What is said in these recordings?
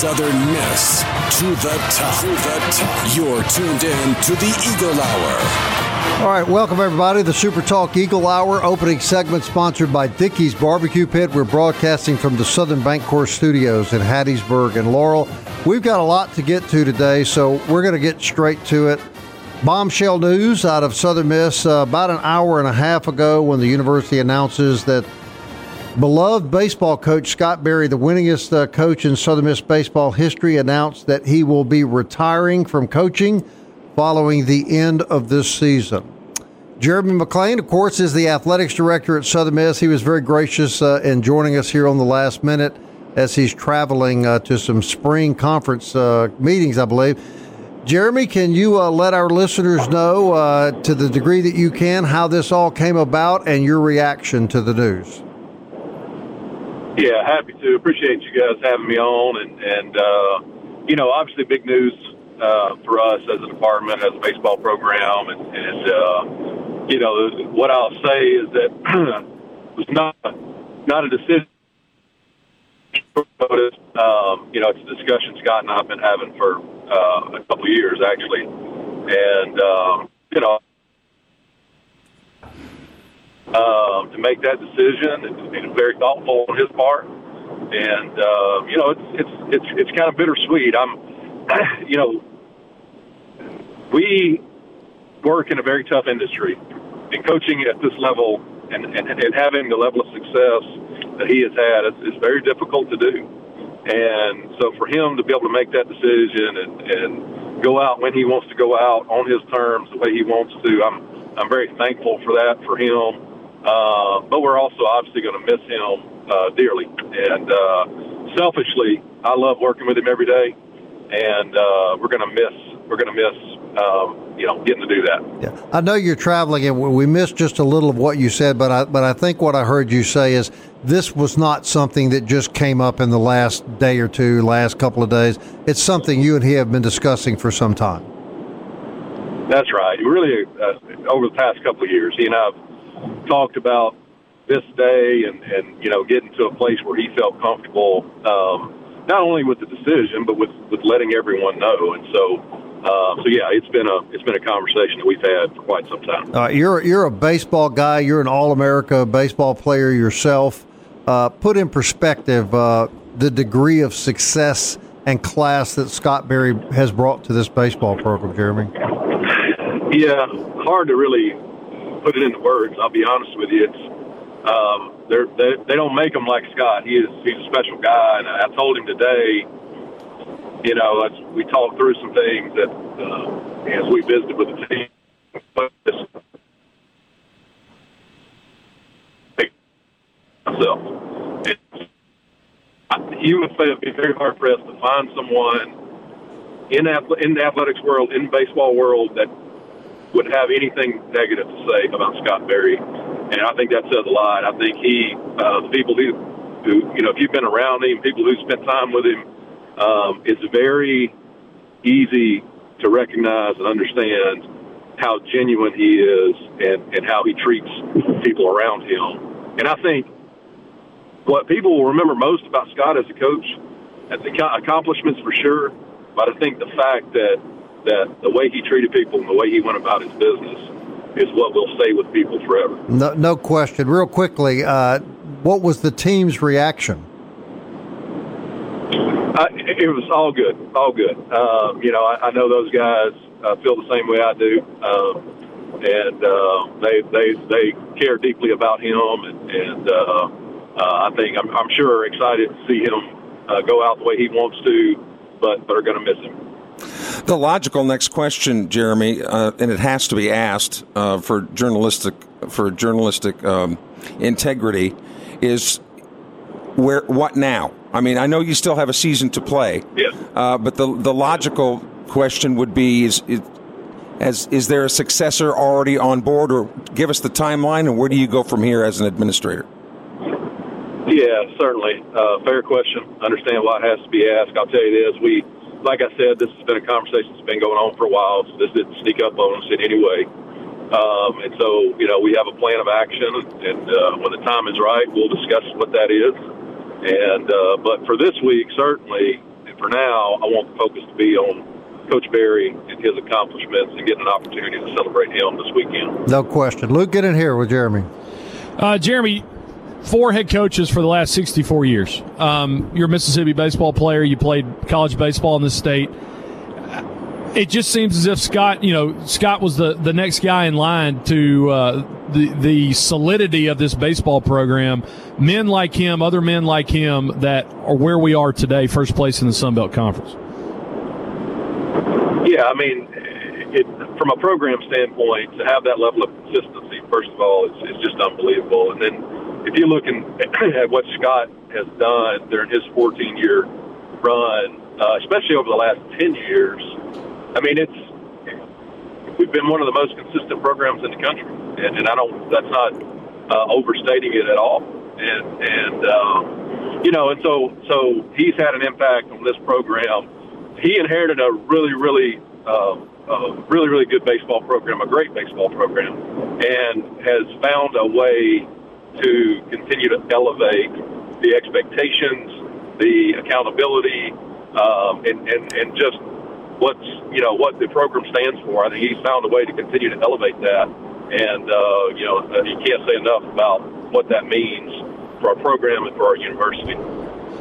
Southern Miss to the top. To the top. You're tuned in to the Eagle Hour. All right, welcome everybody. The Super Talk Eagle Hour opening segment sponsored by Dickey's Barbecue Pit. We're broadcasting from the Southern Bank Bancorp Studios in Hattiesburg and Laurel. We've got a lot to get to today, so we're going to get straight to it. Bombshell news out of Southern Miss uh, about an hour and a half ago when the university announces that Beloved baseball coach Scott Berry, the winningest uh, coach in Southern Miss baseball history, announced that he will be retiring from coaching following the end of this season. Jeremy McClain, of course, is the athletics director at Southern Miss. He was very gracious uh, in joining us here on the last minute as he's traveling uh, to some spring conference uh, meetings, I believe. Jeremy, can you uh, let our listeners know, uh, to the degree that you can, how this all came about and your reaction to the news? Yeah, happy to. Appreciate you guys having me on, and and uh, you know, obviously, big news uh, for us as a department, as a baseball program, and, and uh, you know, what I'll say is that it was not not a decision. Um, you know, it's a discussion Scott and I've been having for uh, a couple of years, actually, and um, you know, uh, to make that decision. It's very thoughtful on his part, and uh, you know, it's it's it's it's kind of bittersweet. I'm, you know, we work in a very tough industry, and coaching at this level and, and, and having the level of success that he has had is, is very difficult to do. And so for him to be able to make that decision and, and go out when he wants to go out on his terms, the way he wants to, I'm I'm very thankful for that for him. Uh, but we're also obviously going to miss him uh, dearly. And uh, selfishly, I love working with him every day, and uh, we're going to miss we're going to miss um, you know getting to do that. Yeah, I know you're traveling, and we missed just a little of what you said, but I but I think what I heard you say is this was not something that just came up in the last day or two, last couple of days. It's something you and he have been discussing for some time. That's right. Really, uh, over the past couple of years, he and I've talked about this day and, and you know getting to a place where he felt comfortable um, not only with the decision but with, with letting everyone know. And so uh, so yeah it's been a it's been a conversation that we've had for quite some time. Uh, you're you're a baseball guy. You're an all-America baseball player yourself. Uh, put in perspective uh, the degree of success and class that Scott Berry has brought to this baseball program Jeremy. Yeah hard to really put it into words. I'll be honest with you. It's um, they're, they they don't make them like Scott. He is he's a special guy, and I told him today. You know, we talked through some things that uh, as we visited with the team. Myself, you would say it'd be very hard pressed to find someone in in the athletics world, in the baseball world, that would have anything negative to say about Scott Berry, and I think that says a lot. I think he, uh, the people who, who, you know, if you've been around him, people who spent time with him, um, it's very easy to recognize and understand how genuine he is and, and how he treats people around him. And I think what people will remember most about Scott as a coach, the accomplishments for sure, but I think the fact that that the way he treated people and the way he went about his business is what will stay with people forever. No, no question. Real quickly, uh, what was the team's reaction? Uh, it was all good, all good. Um, you know, I, I know those guys uh, feel the same way I do, um, and uh, they they they care deeply about him, and, and uh, uh, I think I'm, I'm sure excited to see him uh, go out the way he wants to, but but are going to miss him. The logical next question, Jeremy, uh, and it has to be asked uh, for journalistic for journalistic um, integrity, is where what now? I mean, I know you still have a season to play. Yes. Uh, but the the logical question would be is, is as is there a successor already on board, or give us the timeline, and where do you go from here as an administrator? Yeah, certainly. Uh, fair question. Understand why it has to be asked. I'll tell you this: we, like I said, this has been a conversation that's been going on for a while. So this didn't sneak up on us in any way. Um, and so, you know, we have a plan of action, and uh, when the time is right, we'll discuss what that is. And uh, but for this week, certainly, and for now, I want the focus to be on Coach Berry and his accomplishments and getting an opportunity to celebrate him this weekend. No question. Luke, get in here with Jeremy. Uh, Jeremy, four head coaches for the last 64 years. Um, you're a Mississippi baseball player. You played college baseball in this state. It just seems as if Scott, you know, Scott was the, the next guy in line to uh, the the solidity of this baseball program. Men like him, other men like him, that are where we are today, first place in the Sun Belt Conference. Yeah, I mean, it, from a program standpoint, to have that level of consistency, first of all, it's, is just unbelievable. And then if you're looking at what Scott has done during his 14 year run, uh, especially over the last 10 years, I mean, it's we've been one of the most consistent programs in the country, and, and I don't. That's not uh, overstating it at all. And and uh, you know, and so so he's had an impact on this program. He inherited a really really uh, a really really good baseball program, a great baseball program, and has found a way to continue to elevate the expectations, the accountability, um, and, and, and just what's you know what the program stands for. I think he's found a way to continue to elevate that, and uh, you know you can't say enough about what that means for our program and for our university.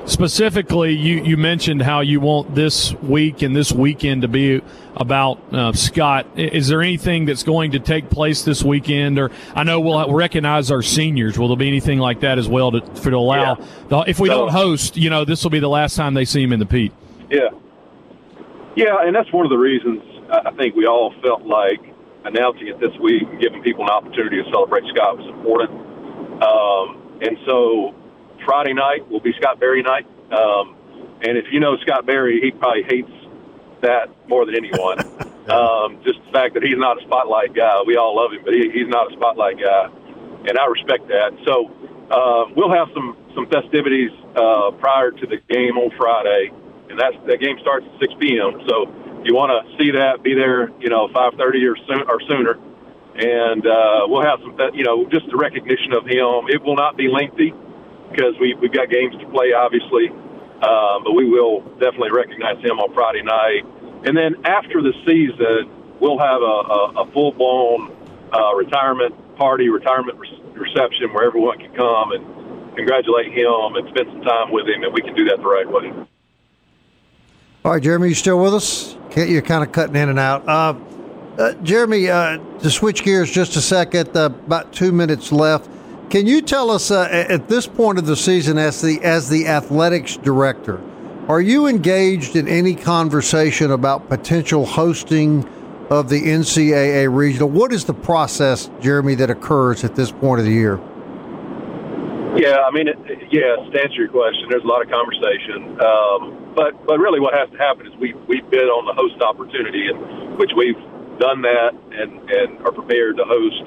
Specifically, you, you mentioned how you want this week and this weekend to be about uh, Scott. Is there anything that's going to take place this weekend? Or I know we'll recognize our seniors. Will there be anything like that as well to, for to allow? Yeah. The, if we So- don't host, you know, this will be the last time they see him in the Pete. Yeah. Yeah, and that's one of the reasons I think we all felt like announcing it this week and giving people an opportunity to celebrate Scott was important. Um, and so Friday night will be Scott Berry night. Um, and if you know Scott Berry, he probably hates that more than anyone. um, just the fact that he's not a spotlight guy. We all love him, but he, he's not a spotlight guy. And I respect that. So um, we'll have some, some festivities uh, prior to the game on Friday and that's the game starts at 6 p.m. So if you want to see that, be there, you know, 5:30 or, soon, or sooner, and uh, we'll have some, you know, just a recognition of him. It will not be lengthy because we we've got games to play, obviously, um, but we will definitely recognize him on Friday night, and then after the season, we'll have a, a, a full-blown uh, retirement party, retirement re- reception where everyone can come and congratulate him and spend some time with him, and we can do that the right way. All right, Jeremy, you still with us? Can't you're kind of cutting in and out. Uh, uh, Jeremy, uh, to switch gears just a second, uh, about two minutes left. Can you tell us uh, at this point of the season, as the as the athletics director, are you engaged in any conversation about potential hosting of the NCAA regional? What is the process, Jeremy, that occurs at this point of the year? Yeah, I mean, it, yes. To answer your question, there's a lot of conversation, um, but but really, what has to happen is we we bid on the host opportunity, and which we've done that and and are prepared to host,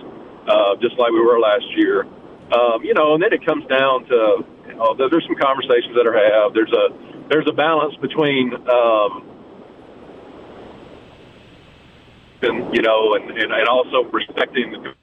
uh, just like we were last year. Um, you know, and then it comes down to you know, there's some conversations that are have. There's a there's a balance between um, and you know, and, and, and also respecting the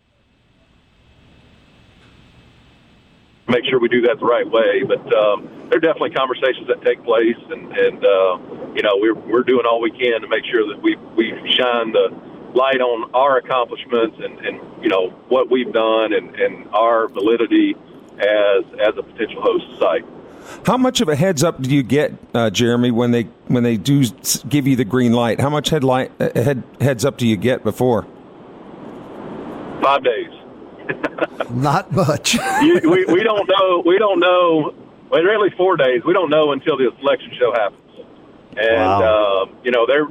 make sure we do that the right way. But um, there are definitely conversations that take place, and, and uh, you know we're we're doing all we can to make sure that we we shine the light on our accomplishments and, and you know what we've done and, and our validity as as a potential host site. How much of a heads up do you get, uh, Jeremy, when they when they do give you the green light? How much headlight uh, head heads up do you get before? Five days. Not much. you, we, we don't know. We don't know. Well, really, four days. We don't know until the selection show happens. And wow. uh, you know, they're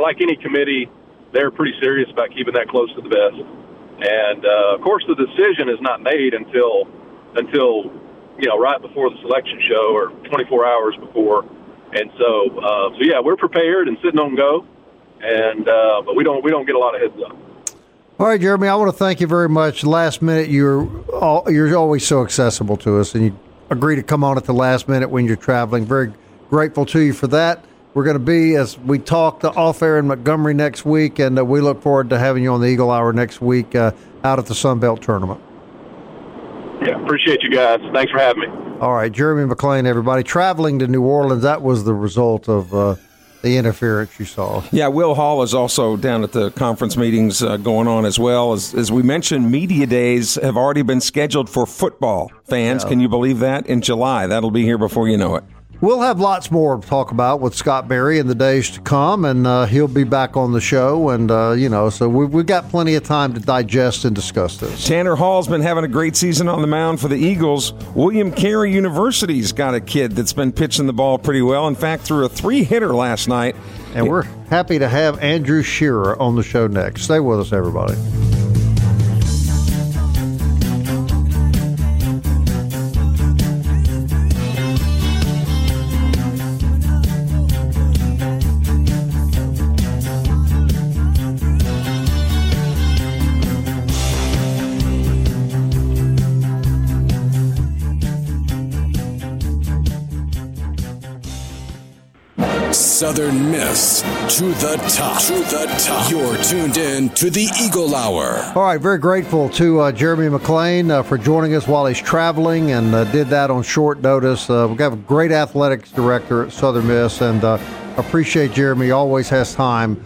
like any committee, they're pretty serious about keeping that close to the best. And uh, of course, the decision is not made until until you know right before the selection show or 24 hours before. And so, uh, so yeah, we're prepared and sitting on go. And uh, but we don't we don't get a lot of heads up. All right, Jeremy, I want to thank you very much. Last minute, you're all, you're always so accessible to us, and you agree to come on at the last minute when you're traveling. Very grateful to you for that. We're going to be, as we talk, off air in Montgomery next week, and uh, we look forward to having you on the Eagle Hour next week uh, out at the Sun Belt Tournament. Yeah, appreciate you guys. Thanks for having me. All right, Jeremy McClain, everybody. Traveling to New Orleans, that was the result of. Uh, the interference you saw. Yeah, Will Hall is also down at the conference meetings uh, going on as well. As, as we mentioned, media days have already been scheduled for football fans. Yeah. Can you believe that? In July. That'll be here before you know it. We'll have lots more to talk about with Scott Berry in the days to come, and uh, he'll be back on the show. And, uh, you know, so we've, we've got plenty of time to digest and discuss this. Tanner Hall's been having a great season on the mound for the Eagles. William Carey University's got a kid that's been pitching the ball pretty well. In fact, threw a three hitter last night. And we're happy to have Andrew Shirah on the show next. Stay with us, everybody. Southern Miss to the top. To the top. You're tuned in to the Eagle Hour. All right, very grateful to uh, Jeremy McClain uh, for joining us while he's traveling and uh, did that on short notice. Uh, we have got a great athletics director at Southern Miss and uh, appreciate Jeremy. Always has time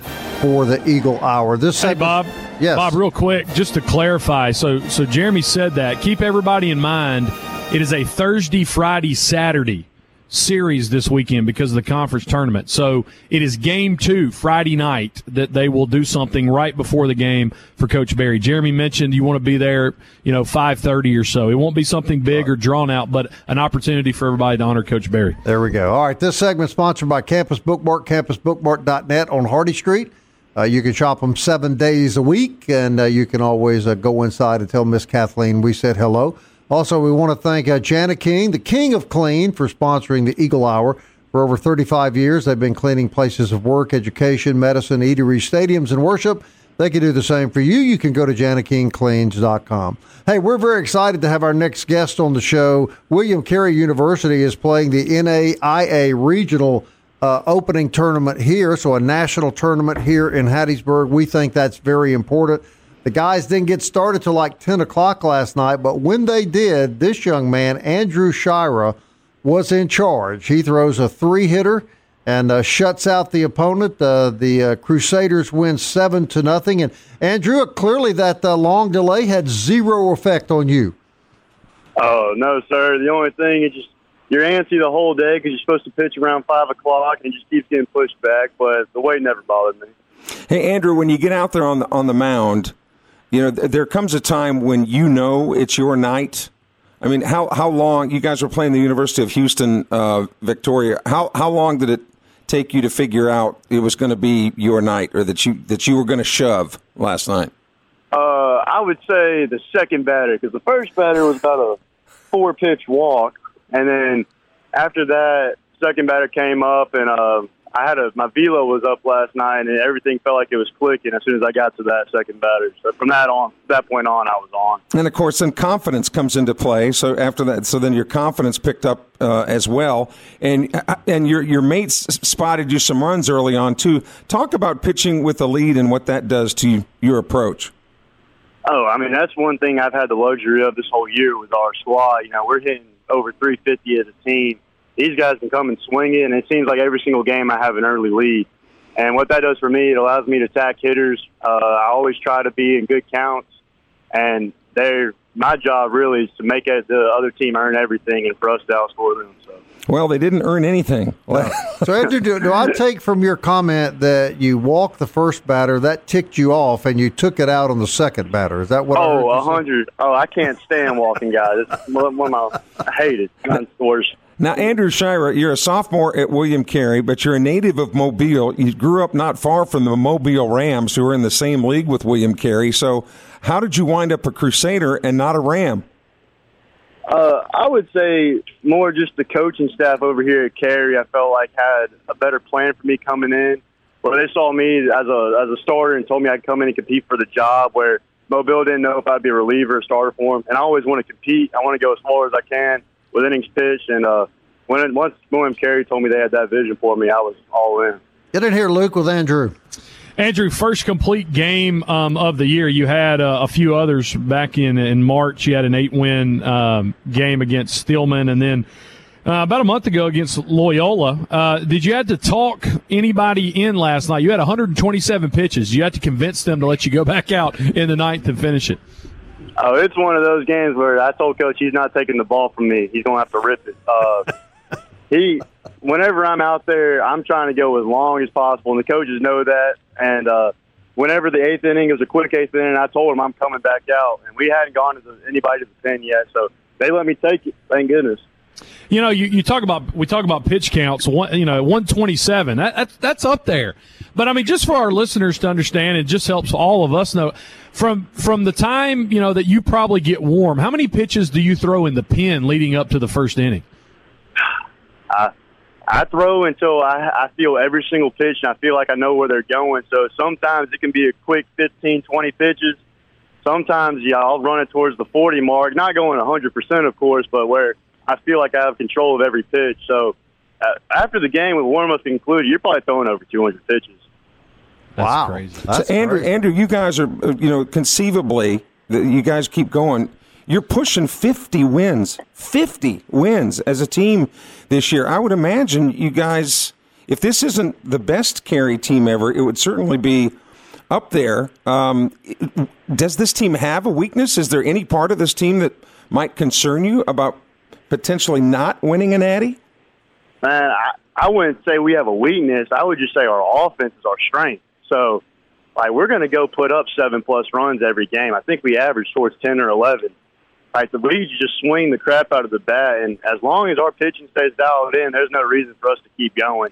for the Eagle Hour. This hey, Bob. Yes, Bob. Real quick, just to clarify. So, so Jeremy said that. Keep everybody in mind. It is a Thursday, Friday, Saturday series this weekend because of the conference tournament. So it is game two Friday night that they will do something right before the game for Coach Berry. Jeremy mentioned you want to be there, you know, five thirty or so. It won't be something big or drawn out, but an opportunity for everybody to honor Coach Berry. There we go. All right, this segment sponsored by Campus Bookmark, campusbookmark.net on Hardy Street. Uh, you can shop them seven days a week, and uh, you can always uh, go inside and tell Miss Kathleen we said hello. Also, we want to thank uh, Jani-King, the king of clean, for sponsoring the Eagle Hour. For over 35 years, they've been cleaning places of work, education, medicine, eateries, stadiums, and worship. They can do the same for you. You can go to janakingcleans.com. Hey, we're very excited to have our next guest on the show. William Carey University is playing the NAIA Regional uh, opening tournament here, so a national tournament here in Hattiesburg. We think that's very important. The guys didn't get started till like 10 o'clock last night, but when they did, this young man, Andrew Shirah, was in charge. He throws a three hitter and uh, shuts out the opponent. Uh, the uh, Crusaders win seven to nothing. And Andrew, clearly that uh, long delay had zero effect on you. Oh no, sir. The only thing is just you're antsy the whole day because you're supposed to pitch around five o'clock and it just keeps getting pushed back. But the weight never bothered me. Hey Andrew, when you get out there on the on the mound, you know, there comes a time when you know it's your night. I mean, how how long you guys were playing the University of Houston, uh, Victoria? How how long did it take you to figure out it was going to be your night, or that you that you were going to shove last night? Uh, I would say the second batter because the first batter was about a four pitch walk, and then after that, second batter came up and. Uh, I had a my velo was up last night, and everything felt like it was clicking as soon as I got to that second batter. So from that on, that point on, I was on. And of course, then confidence comes into play. So after that, so then your confidence picked up uh, as well, and uh, and your your mates spotted you some runs early on too. Talk about pitching with a lead and what that does to your approach. Oh, I mean that's one thing I've had the luxury of this whole year with our squad. You know, we're hitting over 350 as a team these guys can come and swing it, and it seems like every single game I have an early lead. And what that does for me, it allows me to attack hitters. Uh, I always try to be in good counts, and they're my job really is to make the other team earn everything and for us to outscore them. So. Well, they didn't earn anything. so, Andrew, do, do, I take from your comment that you walked the first batter, that ticked you off, and you took it out on the second batter? Is that what? Oh, a hundred. Oh, I can't stand walking guys. It's one of my. I hate it. It's worse. Now, Andrew Shirah, you're a sophomore at William Carey, but you're a native of Mobile. You grew up not far from the Mobile Rams, who are in the same league with William Carey. So, how did you wind up a Crusader and not a Ram? Uh, I would say more just the coaching staff over here at Carey. I felt like had a better plan for me coming in. Well, they saw me as a as a starter and told me I'd come in and compete for the job. Where Mobile didn't know if I'd be a reliever or starter for him, and I always want to compete. I want to go as far as I can with innings pitched. And uh, when once William Carey told me they had that vision for me, I was all in. Get in here, Luke, with Andrew. Andrew, first complete game um, of the year. You had uh, a few others back in in March. You had an eight win um, game against Stillman, and then uh, about a month ago against Loyola. Uh, did you have to talk anybody in last night? You had 127 pitches. You had to convince them to let you go back out in the ninth and finish it. Oh, it's one of those games where I told coach he's not taking the ball from me. He's going to have to rip it. Uh, he, whenever I'm out there, I'm trying to go as long as possible, and the coaches know that. And uh, whenever the eighth inning is a quick eighth inning, I told them I'm coming back out, and we hadn't gone to anybody to the ten yet, so they let me take it. Thank goodness. You know, you, you talk about we talk about pitch counts. One, you know, one twenty seven. That, that's that's up there. But I mean, just for our listeners to understand, it just helps all of us know from from the time you know that you probably get warm. How many pitches do you throw in the pen leading up to the first inning? I I throw until I, I feel every single pitch and I feel like I know where they're going. So sometimes it can be a quick 15, 20 pitches. Sometimes, yeah, I'll run it towards the 40 mark, not going 100%, of course, but where I feel like I have control of every pitch. So uh, after the game, with warm ups included, you're probably throwing over 200 pitches. That's wow. crazy. That's so Andrew, crazy. Andrew, you guys are, uh, you know, conceivably, you guys keep going. You're pushing 50 wins, 50 wins as a team this year. I would imagine you guys, if this isn't the best Carey team ever, it would certainly be up there. Um, does this team have a weakness? Is there any part of this team that might concern you about potentially not winning an Addy? Man, I, I wouldn't say we have a weakness. I would just say our offense is our strength. So, like, we're going to go put up seven plus runs every game. I think we average towards 10 or 11 like the leads just swing the crap out of the bat, and as long as our pitching stays dialed in, there's no reason for us to keep going.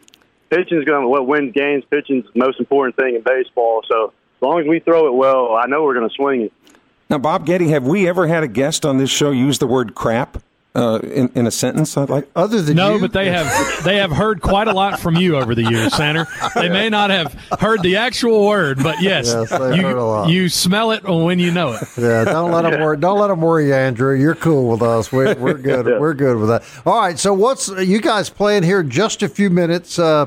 Pitching is going to what wins games. Pitching is the most important thing in baseball. So as long as we throw it well, I know we're going to swing it. Now, Bob Getty, have we ever had a guest on this show use the word crap? Uh, in, in a sentence? I'd like other than no, you? but they have they have heard quite a lot from you over the years, Sander. They may not have heard the actual word, but yes, yes you you smell it when you know it. Yeah, don't let them worry. Don't let them worry, Andrew. You're cool with us. We're, we're good. yeah. We're good with that. All right. So what's you guys playing here? Just a few minutes. Uh,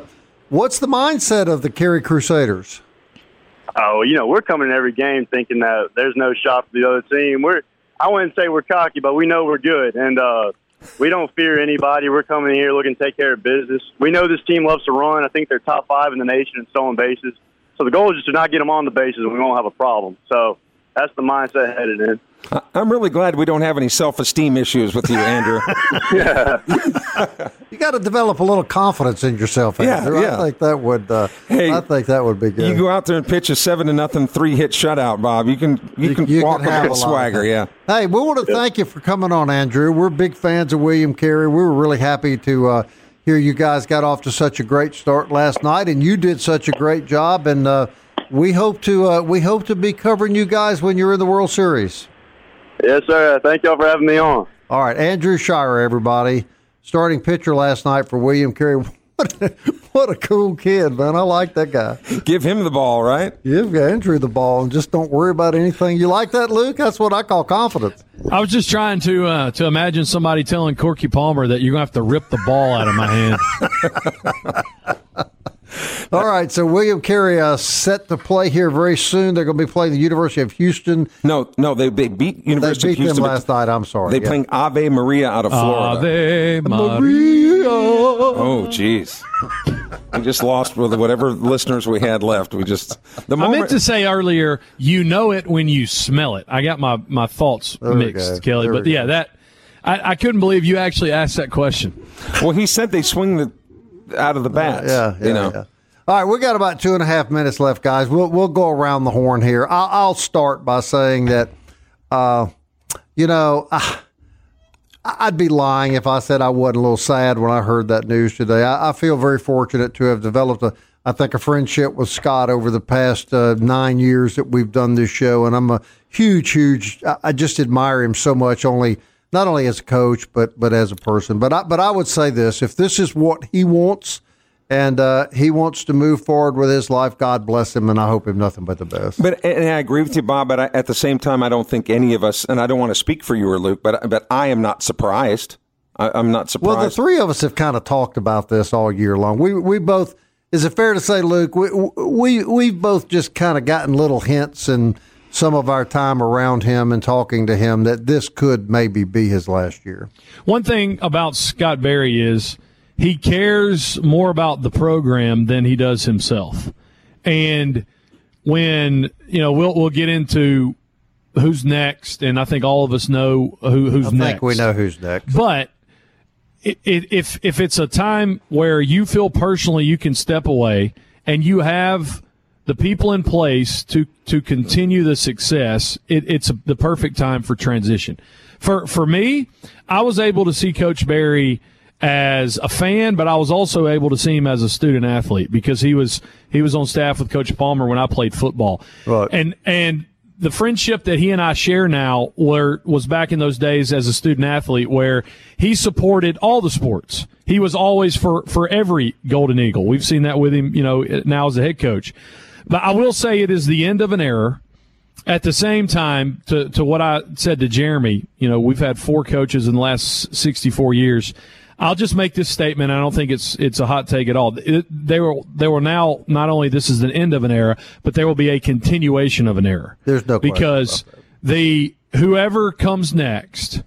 what's the mindset of the Carey Crusaders? Oh, you know, we're coming in every game thinking that there's no shot for the other team. We're I wouldn't say we're cocky, but we know we're good, and uh, we don't fear anybody. We're coming here looking to take care of business. We know this team loves to run. I think they're top five in the nation in stolen bases. So the goal is just to not get them on the bases, and we won't have a problem. So that's the mindset headed in. I'm really glad we don't have any self-esteem issues with you, Andrew. yeah, you got to develop a little confidence in yourself, Andrew. Yeah, yeah. I think that would. Uh, hey, I think that would be good. You go out there and pitch a seven to nothing three hit shutout, Bob. You can you, you can you walk can with swagger. Yeah. Hey, we want to thank you for coming on, Andrew. We're big fans of William Carey. We were really happy to. Uh, hear you guys got off to such a great start last night, and you did such a great job. And uh, we hope to uh, we hope to be covering you guys when you're in the World Series. Yes, sir. Thank y'all for having me on. All right, Andrew Shirah, everybody, starting pitcher last night for William Carey. What a, what a cool kid, man! I like that guy. Give him the ball, right? Give Andrew the ball, and just don't worry about anything. You like that, Luke? That's what I call confidence. I was just trying to uh, to imagine somebody telling Corky Palmer that you're gonna have to rip the ball out of my hand. All right, so William Carey uh, set to play here very soon. They're going to be playing the University of Houston. No, no, they, they beat University they of Houston. them last night. I'm sorry. They yeah. playing Ave Maria out of Florida. Ave Maria. Maria. Oh, jeez. we just lost with whatever listeners we had left. We just the I meant to say earlier, you know it when you smell it. I got my, my thoughts There mixed. Kelly. There But yeah, go. that I, I couldn't believe you actually asked that question. well, he said they swing the out of the bats. Yeah, yeah, you know. yeah. All right, we got about two and a half minutes left, guys. We'll we'll go around the horn here. I'll, I'll start by saying that, uh, you know, I, I'd be lying if I said I wasn't a little sad when I heard that news today. I, I feel very fortunate to have developed a, I think, a friendship with Scott over the past uh, nine years that we've done this show, and I'm a huge, huge. I, I just admire him so much. Only not only as a coach, but but as a person. But I, but I would say this: if this is what he wants. And uh, he wants to move forward with his life. God bless him, and I hope him nothing but the best. But and I agree with you, Bob. But I, at the same time, I don't think any of us, and I don't want to speak for you or Luke, but but I am not surprised. I, I'm not surprised. Well, the three of us have kind of talked about this all year long. We we both is it fair to say, Luke? We we we've both just kind of gotten little hints in some of our time around him and talking to him that this could maybe be his last year. One thing about Scott Berry is he cares more about the program than he does himself. And when, you know, we'll we'll get into who's next and I think all of us know who who's I next. think we know who's next. But it, it, if if it's a time where you feel personally you can step away and you have the people in place to to continue the success, it, it's the perfect time for transition. For for me, I was able to see Coach Berry as a fan, but I was also able to see him as a student athlete because he was he was on staff with Coach Palmer when I played football. Right. And and the friendship that he and I share now were, was back in those days as a student athlete where he supported all the sports. He was always for, for every Golden Eagle. We've seen that with him, you know, now as a head coach. But I will say it is the end of an era. At the same time, to, to what I said to Jeremy, you know, we've had four coaches in the last 64 years. I'll just make this statement. I don't think it's it's a hot take at all. It, they will they will now not only this is the end of an era, but there will be a continuation of an era. There's no question because the whoever comes next,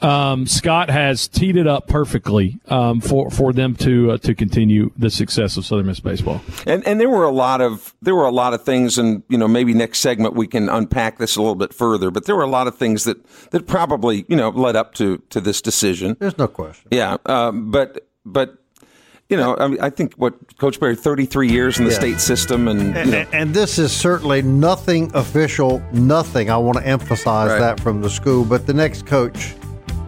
um, Scott has teed it up perfectly um, for for them to uh, to continue the success of Southern Miss baseball. And and there were a lot of there were a lot of things, and you know maybe next segment we can unpack this a little bit further. But there were a lot of things that that probably you know led up to to this decision. There's no question. Yeah, um, but but you know I, mean, I think what Coach Berry thirty three years in the Yeah. state system, and you know, And, and this is certainly nothing official, nothing. I want to emphasize Right. that from the school. But the next coach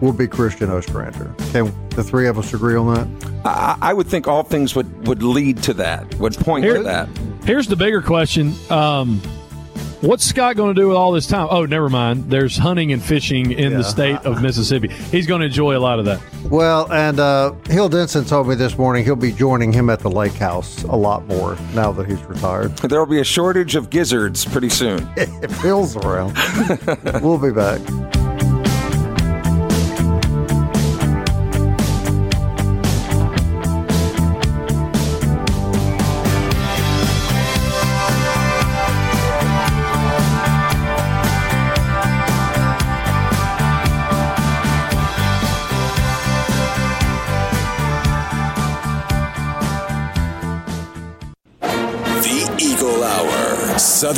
will be Christian Ostrander. Can the three of us agree on that? I, I would think all things would would lead to that, would point Here- to that. Here's the bigger question. Um, what's Scott going to do with all this time? Oh, never mind. There's hunting and fishing in the state of Mississippi. He's going to enjoy a lot of that. Well, and uh, Hill Denson told me this morning he'll be joining him at the lake house a lot more now that he's retired. There will be a shortage of gizzards pretty soon. if Hill's around, we'll be back.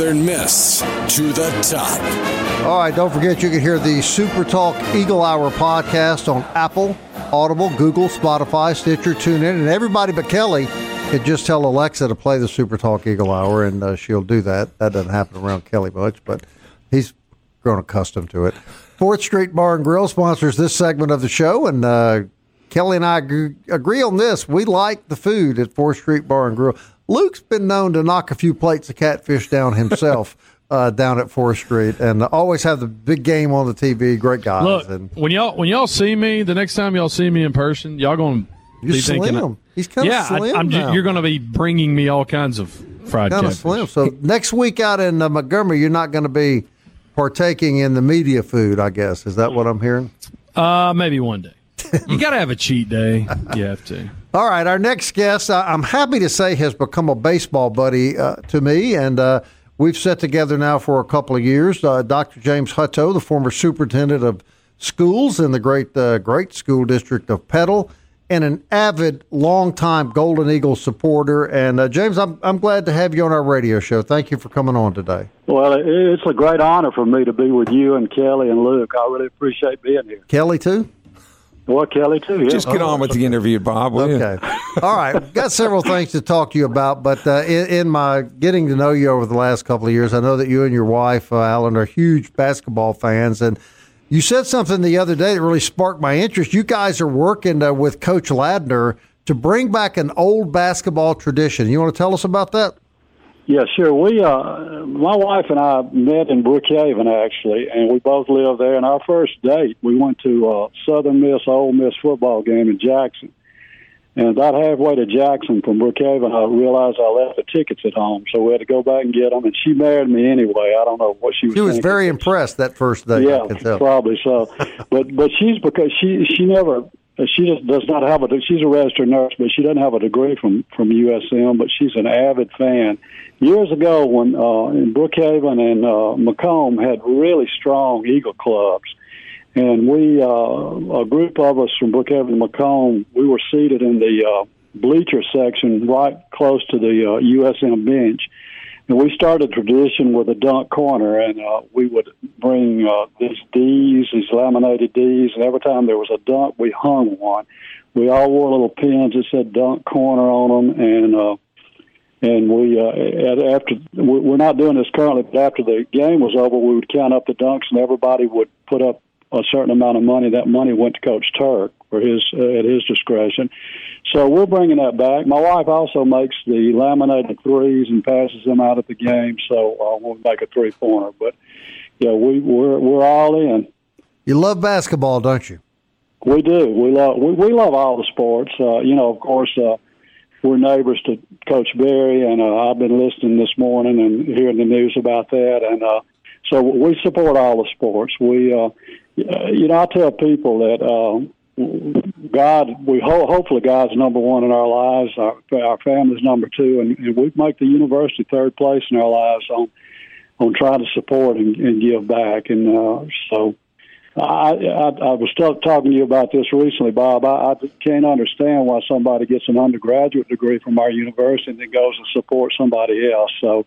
Southern Miss to the top. All right, don't forget you can hear the Super Talk Eagle Hour podcast on Apple, Audible, Google, Spotify, Stitcher, TuneIn, and everybody but Kelly could just tell Alexa to play the Super Talk Eagle Hour, and uh, she'll do that. That doesn't happen around Kelly much, but he's grown accustomed to it. Fourth Street Bar and Grill sponsors this segment of the show, and uh, Kelly and I agree on this. We like the food at Fourth Street Bar and Grill. Luke's been known to knock a few plates of catfish down himself. Uh, down at Fourth Street, and always have the big game on the TV. Great guys, Look, and when y'all when y'all see me the next time y'all see me in person, y'all going to be thinking, slim. He's kinda yeah, I- slim now. you're going to be bringing me all kinds of fried kind of slim. So next week out in uh, Montgomery, you're not going to be partaking in the media food. I guess is that what I'm hearing? Uh, maybe one day. you got to have a cheat day. You have to. All right, our next guest, I'm happy to say, has become a baseball buddy uh, to me, and uh, we've sat together now for a couple of years. Uh, Dr. James Hutto, the former superintendent of schools in the great, uh, great school district of Petal, and an avid, longtime Golden Eagle supporter. And uh, James, I'm I'm glad to have you on our radio show. Thank you for coming on today. Well, it's a great honor for me to be with you and Kelly and Luke. I really appreciate being here. Kelly too. Well, Kelly too. Yeah. Just get on with the interview, Bob. will you? Okay. All right. Got several things to talk to you about, but uh, in, in my getting to know you over the last couple of years, I know that you and your wife, uh, Alan, are huge basketball fans, and you said something the other day that really sparked my interest. You guys are working uh, with Coach Ladner to bring back an old basketball tradition. You want to tell us about that? Yeah, sure. We, uh, my wife and I met in Brookhaven actually, and we both lived there. And our first date, we went to uh, Southern Miss Ole Miss football game in Jackson. And about halfway to Jackson from Brookhaven, I realized I left the tickets at home, so we had to go back and get them. And she married me anyway. I don't know what she was. She was thinking. very impressed that first day. Yeah, I can tell. probably so. but but she's because she she never she just does not have a she's a registered nurse, but she doesn't have a degree from from USM. But she's an avid fan. Years ago, when uh, in Brookhaven and uh, McComb had really strong Eagle clubs, and we uh, a group of us from Brookhaven and McComb, we were seated in the uh, bleacher section right close to the uh, USM bench. And we started tradition with a dunk corner, and uh, we would bring uh, these D's, these laminated D's, and every time there was a dunk, we hung one. We all wore little pins that said "dunk corner" on them, and uh, and we uh, after we're not doing this currently, but after the game was over, we would count up the dunks, and everybody would put up a certain amount of money. That money went to Coach Turk for his uh, at his discretion. So we're bringing that back. My wife also makes the laminated threes and passes them out at the game. So uh, we'll make a three pointer. But yeah, we we're we're all in. You love basketball, don't you? We do. We love we, we love all the sports. Uh, you know, of course, uh, we're neighbors to Coach Berry, and uh, I've been listening this morning and hearing the news about that. And uh, so we support all the sports. We, uh, you know, I tell people that uh, God, we ho- hopefully God's number one in our lives. Our, our family's number two, and, and we make the university third place in our lives on on trying to support and, and give back. And uh, so. I, I I was talking to you about this recently, Bob. I, I can't understand why somebody gets an undergraduate degree from our university and then goes and supports somebody else. So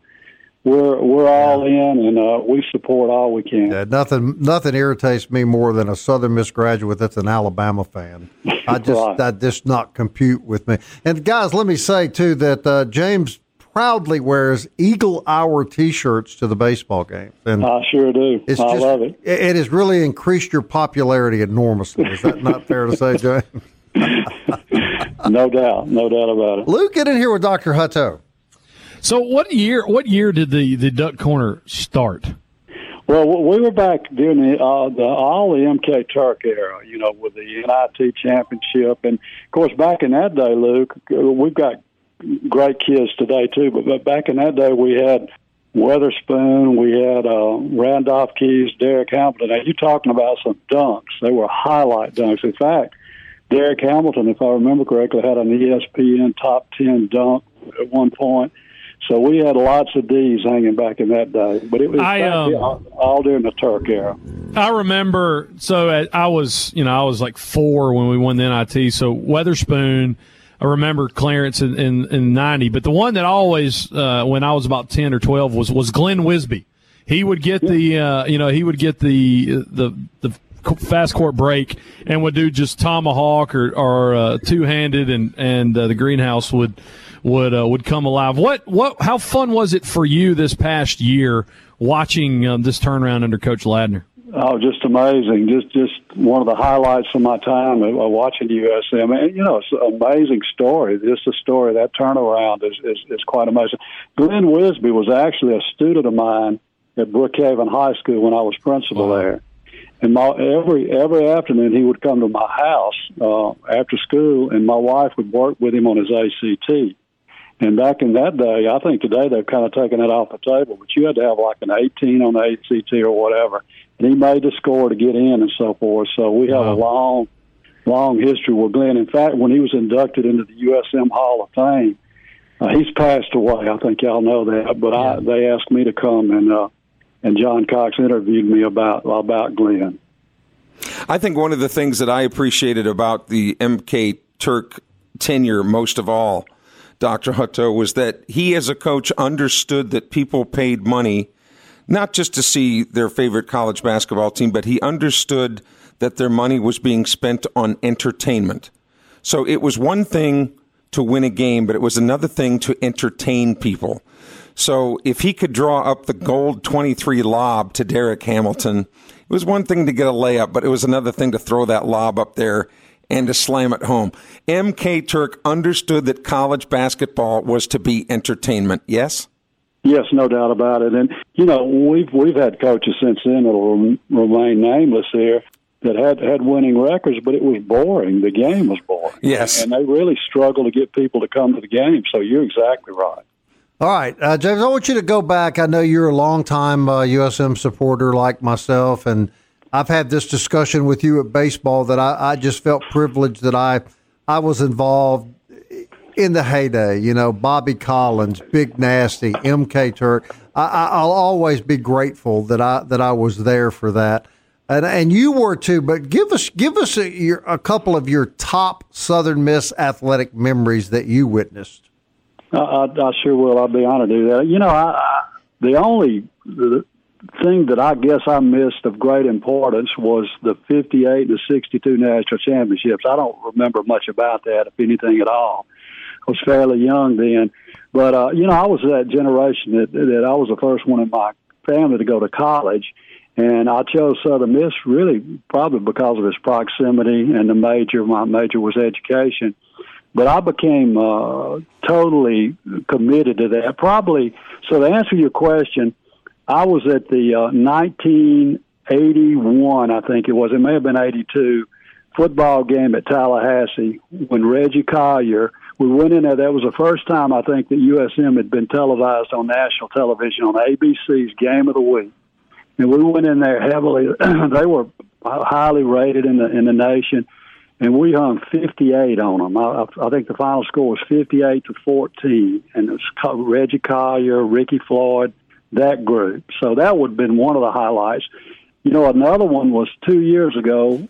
we're we're all in, and uh, we support all we can. Yeah, nothing nothing irritates me more than a Southern Miss graduate that's an Alabama fan. I just Right. that just not compute with me. And guys, let me say too that uh, James proudly wears Eagle Hour T-shirts to the baseball games, and I sure do. it's I just love it. it has really increased your popularity enormously. Is that not fair to say, James? No doubt, no doubt about it. Luke, get in here with Doctor Hutto. So what year? What year did the the dunk corner start? Well, we were back during the, uh, the all the MK Turk era, you know, with the NIT championship, and of course, back in that day, Luke, we've got great kids today too. But, but back in that day, we had Weatherspoon, we had uh, Randolph Keys, Derek Hamilton. Now, you're talking about some dunks; they were highlight dunks. In fact, Derek Hamilton, if I remember correctly, had an ESPN top ten dunk at one point. So we had lots of D's hanging back in that day, but it was I, um, all, all during the Turk era. I remember. So I was, you know, I was like four when we won the NIT. So Weatherspoon. I remember Clarence in, in, in '90, but the one that always, uh, when I was about ten or twelve, was was Glenn Whisby. He would get the, uh, you know, he would get the the the fast court break and would do just tomahawk or, or uh, two handed, and and uh, the greenhouse would would uh, would come alive. What what? How fun was it for you this past year watching um, this turnaround under Coach Ladner? Oh, just amazing! Just just one of the highlights of my time watching USM. And you know, it's an amazing story. Just a story that turnaround is is, is quite amazing. Glenn Whisby was actually a student of mine at Brookhaven High School when I was principal there. And my every every afternoon he would come to my house uh, after school, and my wife would work with him on his ACT. And back in that day, I think today they've kind of taken it off the table, but you had to have like an 18 on the ACT or whatever. And he made the score to get in and so forth. So we have a long, long history with Glenn. In fact, when he was inducted into the USM Hall of Fame, uh, he's passed away. I think y'all know that, but I, they asked me to come and uh, and John Cox interviewed me about about Glenn. I think one of the things that I appreciated about the MK Turk tenure most of all, Dr. Hutto, was that he as a coach understood that people paid money not just to see their favorite college basketball team, but he understood that their money was being spent on entertainment. So it was one thing to win a game, but it was another thing to entertain people. So if he could draw up the gold 23 lob to Derek Hamilton, it was one thing to get a layup, but it was another thing to throw that lob up there and to slam it home. MK Turk understood that college basketball was to be entertainment. Yes? Yes, no doubt about it. And you know, we've we've had coaches since then that'll remain nameless here that had had winning records, but it was boring. The game was boring. Yes, and they really struggle to get people to come to the game. So you're exactly right. All right, uh, James, I want you to go back. I know you're a longtime uh, USM supporter like myself, and I've had this discussion with you at baseball that I, I just felt privileged that I I was involved in the heyday. You know, Bobby Collins, Big Nasty, MK Turk. I, will always be grateful that I that I was there for that, and and you were too. But give us give us a, your, a couple of your top Southern Miss athletic memories that you witnessed. I, I, I sure will. I'll be honored to do that. You know, I, I the only the thing that I guess I missed of great importance was the 58 to 62 national championships. I don't remember much about that, if anything at all. I was fairly young then, but uh, you know, I was that generation that that I was the first one in my family to go to college. And I chose Southern Miss really probably because of its proximity and the major. My major was education. But I became uh, totally committed to that. Probably, so to answer your question, I was at the uh, 1981, I think it was, it may have been 82, football game at Tallahassee when Reggie Collier, we went in there. That was the first time I think that USM had been televised on national television on ABC's Game of the Week. And we went in there heavily. they were highly rated in the in the nation and we hung 58 on them. I, I think the final score was 58 to 14, and it was Reggie Collier, Ricky Floyd, that group. So that would have been one of the highlights. You know, another one was two years ago.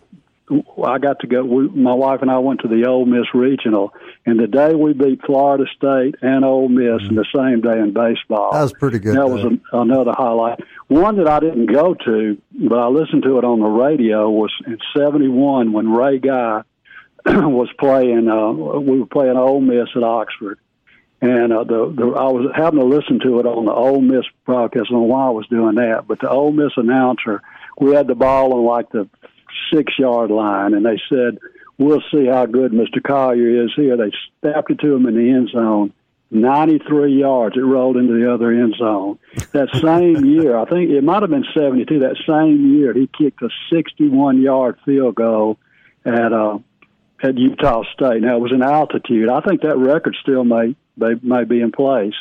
I got to go. We, my wife and I went to the Ole Miss Regional, and the day we beat Florida State and Ole Miss mm-hmm. in the same day in baseball. That was pretty good. That was an, another highlight. One that I didn't go to, but I listened to it on the radio was in '71 when Ray Guy was playing. Uh, we were playing Ole Miss at Oxford, and uh, the, the I was having to listen to it on the Ole Miss broadcast. I don't know why I was doing that, but the Ole Miss announcer, we had the ball on like the six yard line, and they said, "We'll see how good Mr. Collier is here." They snapped it to him in the end zone. 93 yards. It rolled into the other end zone. That same year, I think it might have been 72. That same year, he kicked a 61 yard field goal at uh, at Utah State. Now it was in altitude. I think that record still may may, may be in place.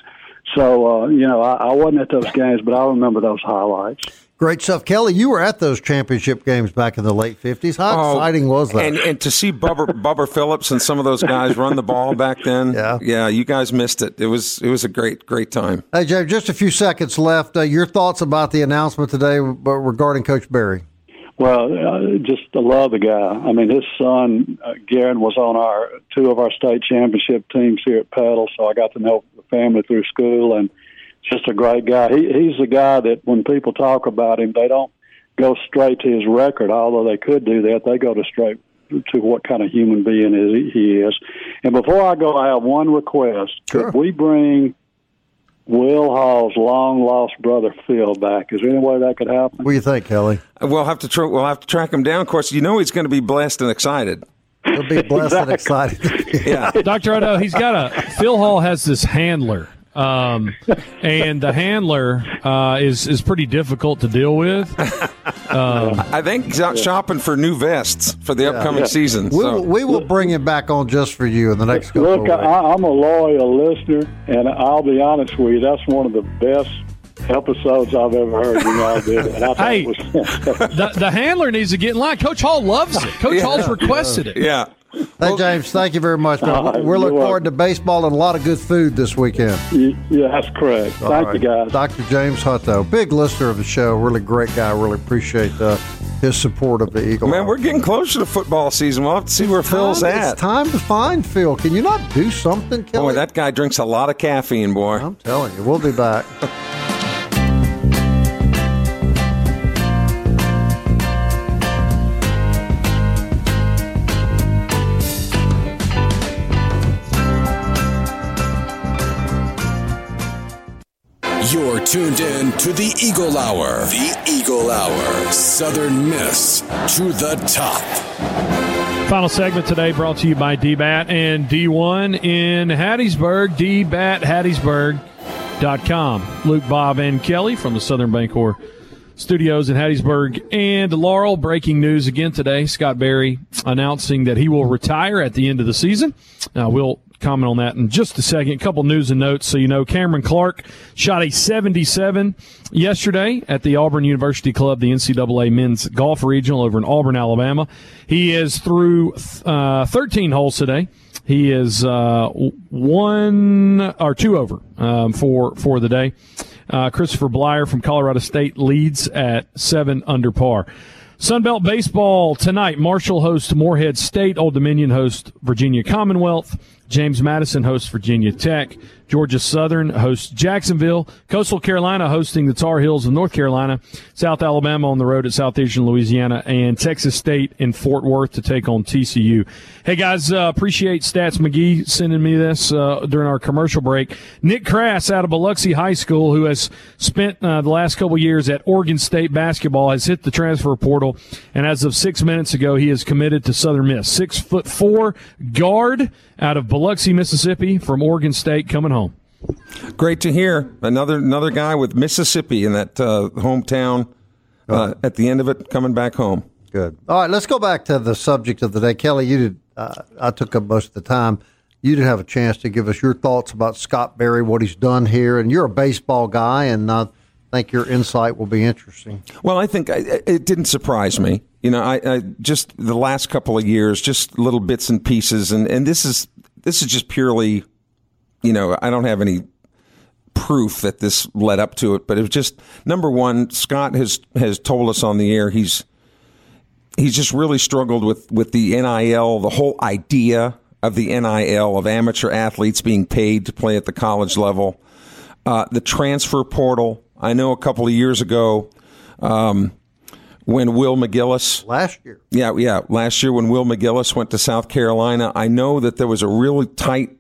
So uh, you know, I, I wasn't at those games, but I remember those highlights. Great stuff, Kelly. You were at those championship games back in the late fifties. How oh, exciting was that? And, and to see Bubba, Bubba Phillips and some of those guys run the ball back then, yeah, yeah, you guys missed it. It was it was a great great time. Hey, Jay, just a few seconds left. Uh, your thoughts about the announcement today regarding Coach Berry? Well, uh, just love the guy. I mean, his son uh, Garen was on our two of our state championship teams here at Petal, so I got to know the family through school, and just a great guy. He he's the guy that when people talk about him, they don't go straight to his record, although they could do that. They go to straight to what kind of human being is he is. And before I go, I have one request. Sure. Could we bring Will Hall's long lost brother Phil back. Is there any way that could happen? What do you think, Kelly? We'll have to tr- we'll have to track him down. Of course, you know he's going to be blessed and excited. He'll be blessed and excited. yeah, Doctor Hutto, he's got a Phil Hall has this handler um, and the handler uh, is is pretty difficult to deal with. Um, I think he's out shopping for new vests for the yeah, upcoming yeah. season. We, so. will, we will bring him back on just for you in the next couple. Look, I, am a loyal listener, and I'll be honest with you. That's one of the best episodes I've ever heard. You know, I did. And I thought Hey. it was, the, the handler needs to get in line. Coach Hall loves it. Coach Hall's requested it. Yeah. Hey, James, thank you very much. man. All right, We're looking forward to baseball and a lot of good food this weekend. yeah, that's correct. All Thank right. you, guys. Dr. James Hutto, big listener of the show, really great guy. Really appreciate uh, his support of the Eagle. Man, Hour. we're getting closer to football season. We'll have to see where Phil's at. It's time to find Phil. Can you not do something, Kelly? Boy, that guy drinks a lot of caffeine, boy. I'm telling you, we'll be back. tuned in to the Eagle Hour. The Eagle Hour. Southern Miss to the top. Final segment today brought to you by DBAT and D1 in Hattiesburg. DBAT Luke, Bob, and Kelly from the Southern Bancorp Studios in Hattiesburg and Laurel. Breaking news again today. Scott Berry announcing that he will retire at the end of the season. Now, we'll comment on that in just a second. A couple news and notes so you know. Cameron Clark shot a 77 yesterday at the Auburn University Club, the NCAA men's golf regional over in Auburn, Alabama. He is through uh, 13 holes today. He is uh, one or two over um, for for the day. Uh, Christopher Blyer from Colorado State leads at seven under par. Sunbelt baseball tonight. Marshall hosts Morehead State. Old Dominion hosts Virginia Commonwealth. James Madison hosts Virginia Tech. Georgia Southern hosts Jacksonville. Coastal Carolina hosting the Tar Heels of North Carolina. South Alabama on the road at Southeastern Louisiana. And Texas State in Fort Worth to take on TCU. Hey guys, uh, appreciate Stats McGee sending me this uh, during our commercial break. Nick Crass out of Biloxi High School, who has spent uh, the last couple years at Oregon State basketball, has hit the transfer portal, and as of six minutes ago, he is committed to Southern Miss. Six foot four guard out of Biloxi, Mississippi, from Oregon State, coming home. Great to hear. Another another guy with Mississippi in that uh, hometown. Uh, at the end of it, coming back home. Good. All right, let's go back to the subject of the day. Kelly, you did. Uh, I took up most of the time. You didn't have a chance to give us your thoughts about Scott Berry, what he's done here, and you're a baseball guy, and I think your insight will be interesting. Well, I think I, it didn't surprise me. You know, I, I just the last couple of years, just little bits and pieces, and, and this is this is just purely, you know, I don't have any proof that this led up to it, but it was just number one. Scott has has told us on the air he's he's just really struggled with with the NIL, the whole idea of the NIL of amateur athletes being paid to play at the college level, uh, the transfer portal. I know a couple of years ago. Um, when Will McGillis last year, yeah, yeah, last year when Will McGillis went to South Carolina, I know that there was a really tight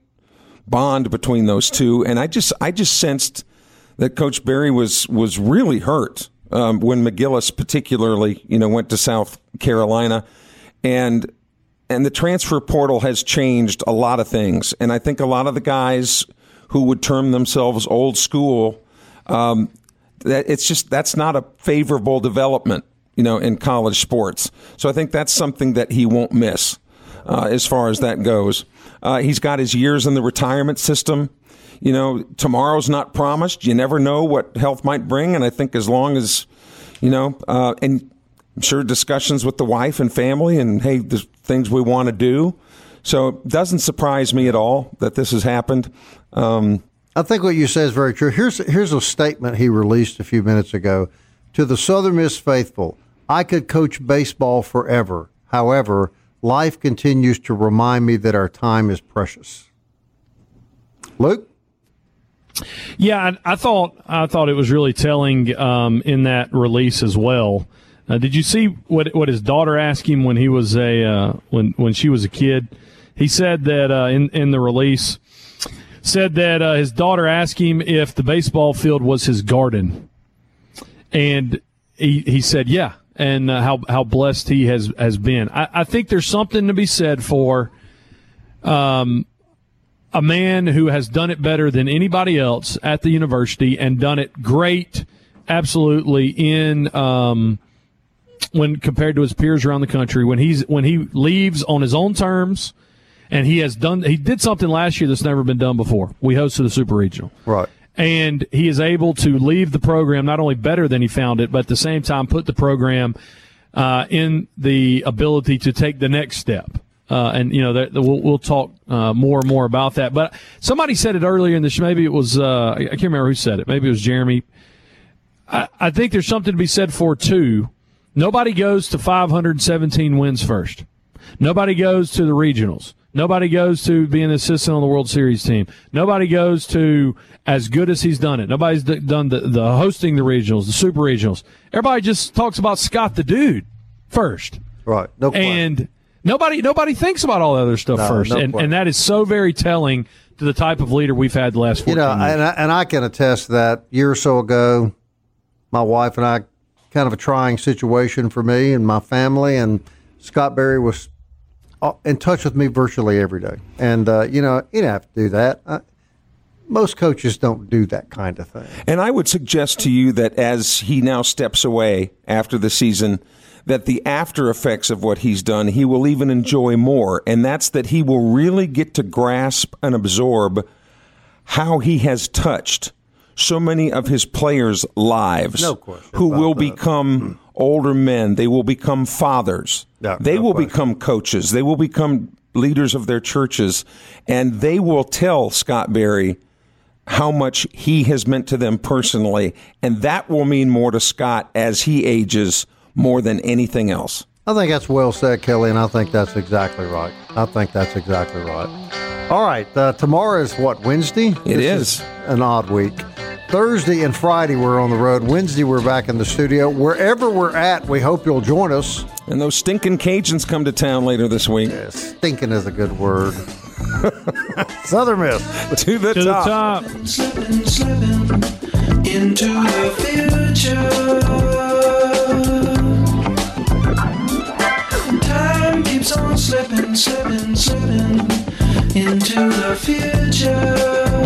bond between those two, and I just, I just sensed that Coach Berry was was really hurt um, when McGillis, particularly, you know, went to South Carolina, and and the transfer portal has changed a lot of things, and I think a lot of the guys who would term themselves old school, um, that it's just that's not a favorable development you know, in college sports. So I think that's something that he won't miss uh, as far as that goes. Uh, he's got his years in the retirement system. You know, tomorrow's not promised. You never know what health might bring. And I think as long as, you know, uh, and I'm sure discussions with the wife and family and, hey, the things we want to do. So it doesn't surprise me at all that this has happened. Um, I think what you say is very true. Here's here's a statement he released a few minutes ago to the Southern Miss faithful. I could coach baseball forever. However, life continues to remind me that our time is precious. Luke? Yeah, I, I thought I thought it was really telling um, in that release as well. Uh, did you see what what his daughter asked him when he was a uh, when when she was a kid? He said that uh, in in the release said that uh, his daughter asked him if the baseball field was his garden, and he he said yeah, and uh, how how blessed he has has been. I, I think there's something to be said for um, a man who has done it better than anybody else at the university and done it great, absolutely in um, when compared to his peers around the country. When he's when he leaves on his own terms. And he has done. He did something last year that's never been done before. We hosted a super regional, right? And he is able to leave the program not only better than he found it, but at the same time put the program uh, in the ability to take the next step. Uh, and you know, that, we'll, we'll talk uh, more and more about that. But somebody said it earlier in the show. Maybe it was uh, I can't remember who said it. Maybe it was Jeremy. I, I think there's something to be said for two. Nobody goes to 517 wins first. Nobody goes to the regionals. Nobody goes to being an assistant on the World Series team. Nobody goes to as good as he's done it. Nobody's done the, the hosting the regionals, the super regionals. Everybody just talks about Scott the dude first. Right. No. And nobody nobody thinks about all the other stuff No, first. no and, and that is so very telling to the type of leader we've had the last 14 You know, years. and I, and I can attest that. A year or so ago, my wife and I, kind of a trying situation for me and my family, and Scott Berry was in touch with me virtually every day. And uh, you know, you don't have to do that. Uh, most coaches don't do that kind of thing. And I would suggest to you that as he now steps away after the season, that the after effects of what he's done, he will even enjoy more. And that's that he will really get to grasp and absorb how he has touched so many of his players' lives No question who will become older men. They will become fathers. Yeah, they no will question. become coaches. They will become leaders of their churches. And they will tell Scott Berry how much he has meant to them personally. And that will mean more to Scott as he ages more than anything else. I think that's well said, Kelly, and I think that's exactly right. I think that's exactly right. All right, uh, tomorrow is what Wednesday. It This is. an odd week. Thursday and Friday we're on the road. Wednesday we're back in the studio. Wherever we're at, we hope you'll join us. And those stinking Cajuns come to town later this week. Stinking is a good word. Southern Miss. To the to the top. top. slipping, slipping into the future. Time keeps on slipping, slipping, slipping into the future.